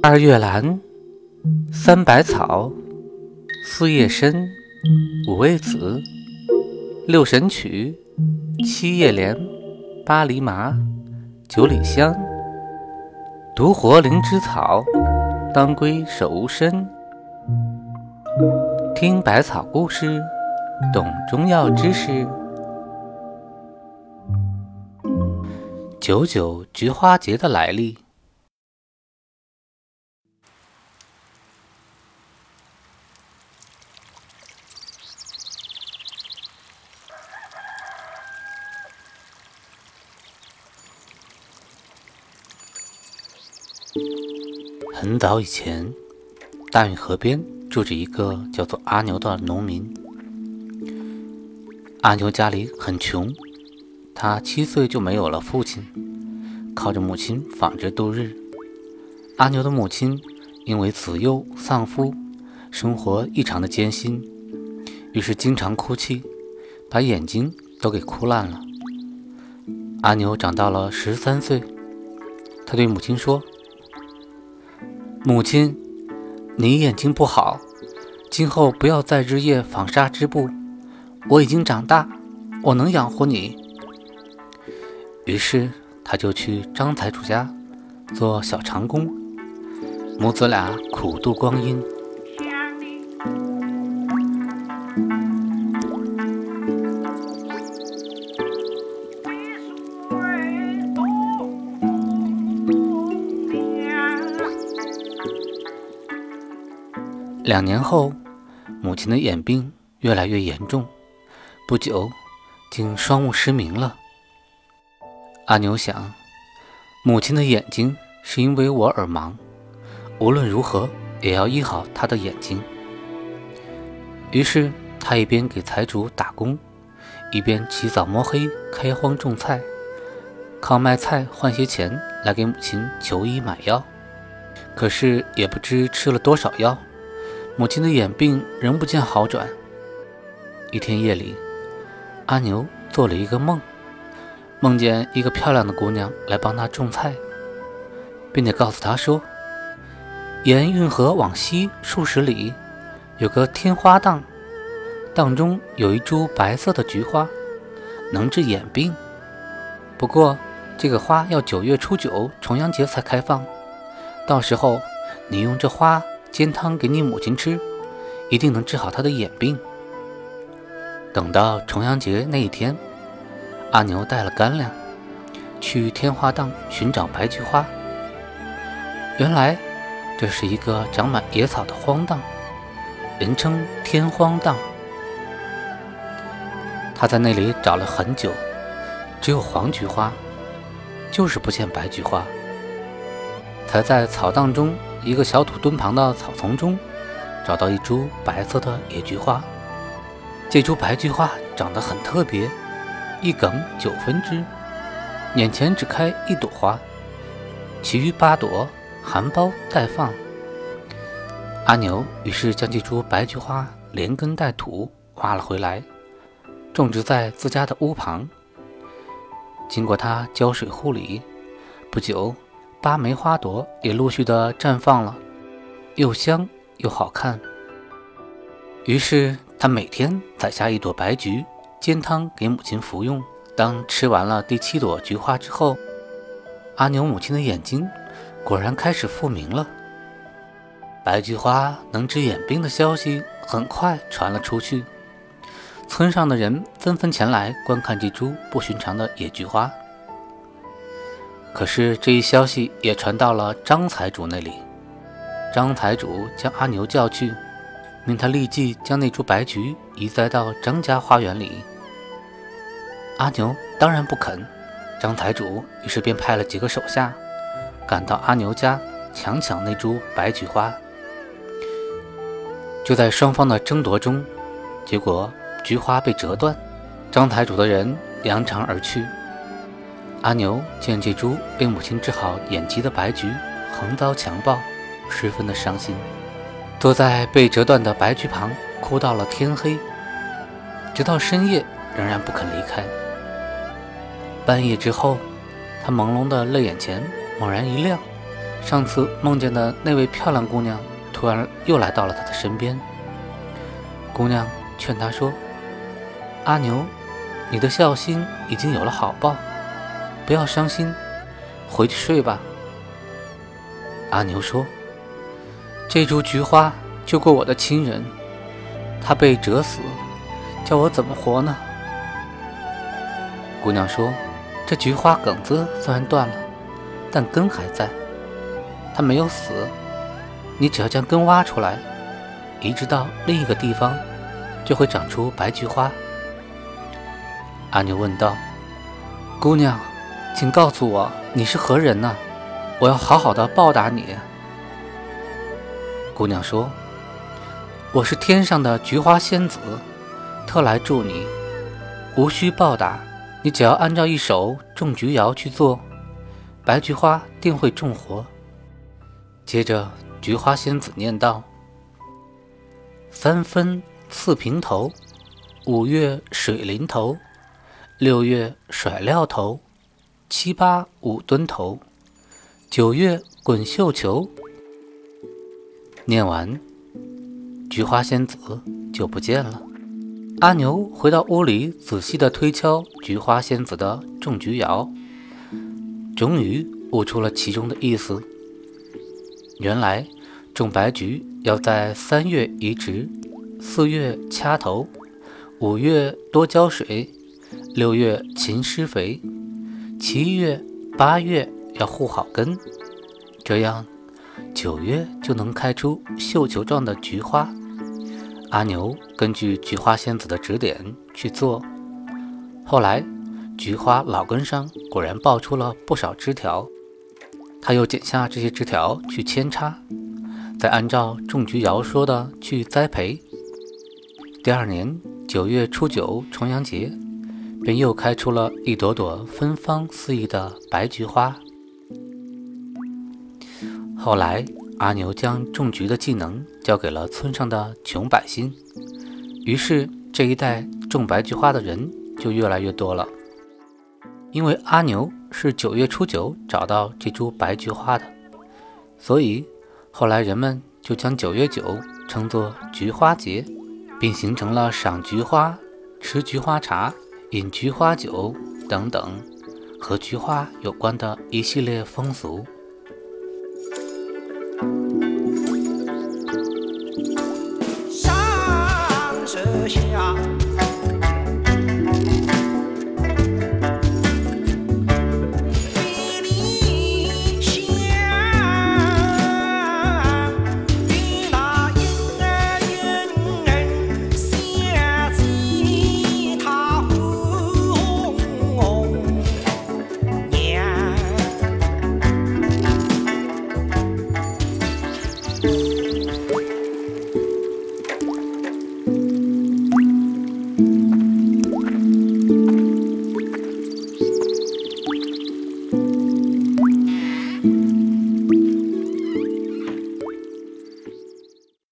二月兰，三百草，四叶参，五味子，六神曲，七叶莲，八厘麻，九里香，独活灵芝草，当归手无身。听百草故事，懂中药知识。九九菊花节的来历。很早以前，大运河边。住着一个叫做阿牛的农民。阿牛家里很穷，他七岁就没有了父亲，靠着母亲纺织度日。阿牛的母亲因为子幼丧夫，生活异常的艰辛，于是经常哭泣，把眼睛都给哭烂了。阿牛长到了十三岁，他对母亲说：“母亲。”你眼睛不好，今后不要再日夜纺纱织布。我已经长大，我能养活你。于是他就去张财主家做小长工，母子俩苦度光阴。两年后，母亲的眼病越来越严重，不久竟双目失明了。阿牛想，母亲的眼睛是因为我而盲，无论如何也要医好她的眼睛。于是他一边给财主打工，一边起早摸黑开荒种菜，靠卖菜换些钱来给母亲求医买药。可是也不知吃了多少药。母亲的眼病仍不见好转。一天夜里，阿牛做了一个梦，梦见一个漂亮的姑娘来帮他种菜，并且告诉他说：“沿运河往西数十里，有个天花荡，荡中有一株白色的菊花，能治眼病。不过这个花要九月初九重阳节才开放，到时候你用这花。”煎汤给你母亲吃，一定能治好她的眼病。等到重阳节那一天，阿牛带了干粮，去天花荡寻找白菊花。原来这是一个长满野草的荒荡，人称天荒荡。他在那里找了很久，只有黄菊花，就是不见白菊花，才在草荡中。一个小土墩旁的草丛中，找到一株白色的野菊花。这株白菊花长得很特别，一梗九分枝，眼前只开一朵花，其余八朵含苞待放。阿牛于是将这株白菊花连根带土挖了回来，种植在自家的屋旁。经过他浇水护理，不久。八枚花朵也陆续的绽放了，又香又好看。于是他每天采下一朵白菊，煎汤给母亲服用。当吃完了第七朵菊花之后，阿牛母亲的眼睛果然开始复明了。白菊花能治眼病的消息很快传了出去，村上的人纷纷前来观看这株不寻常的野菊花。可是这一消息也传到了张财主那里，张财主将阿牛叫去，命他立即将那株白菊移栽到张家花园里。阿牛当然不肯，张财主于是便派了几个手下赶到阿牛家，强抢那株白菊花。就在双方的争夺中，结果菊花被折断，张财主的人扬长而去。阿牛见这株被母亲治好眼疾的白菊横遭强暴，十分的伤心，坐在被折断的白菊旁哭到了天黑，直到深夜仍然不肯离开。半夜之后，他朦胧的泪眼前猛然一亮，上次梦见的那位漂亮姑娘突然又来到了他的身边。姑娘劝他说：“阿牛，你的孝心已经有了好报，不要伤心，回去睡吧。”阿牛说：“这株菊花救过我的亲人，他被折死，叫我怎么活呢？”姑娘说：“这菊花梗子虽然断了，但根还在。”它没有死，你只要将根挖出来，移植到另一个地方，就会长出白菊花。阿牛问道：“姑娘，请告诉我你是何人呢？我要好好的报答你。”姑娘说：“我是天上的菊花仙子，特来助你，无需报答，你只要按照一首种菊谣去做，白菊花定会种活。”接着，菊花仙子念道：“三分刺平头，五月水淋头，六月甩料头，七八五蹲头，九月滚绣球。”念完，菊花仙子就不见了。阿牛回到屋里，仔细地推敲菊花仙子的种菊谣，终于悟出了其中的意思。原来种白菊要在三月移植，四月掐头，五月多浇水，六月勤施肥，七月八月要护好根，这样九月就能开出绣球状的菊花。阿牛根据菊花仙子的指点去做，后来菊花老根上果然爆出了不少枝条。他又剪下这些枝条去扦插，再按照种菊谣说的去栽培。第二年九月初九重阳节，便又开出了一朵朵芬芳四溢的白菊花。后来，阿牛将种菊的技能交给了村上的穷百姓，于是这一代种白菊花的人就越来越多了。因为阿牛是九月初九找到这株白菊花的，所以后来人们就将九月九称作菊花节，并形成了赏菊花、吃菊花茶、饮菊花酒等等和菊花有关的一系列风俗。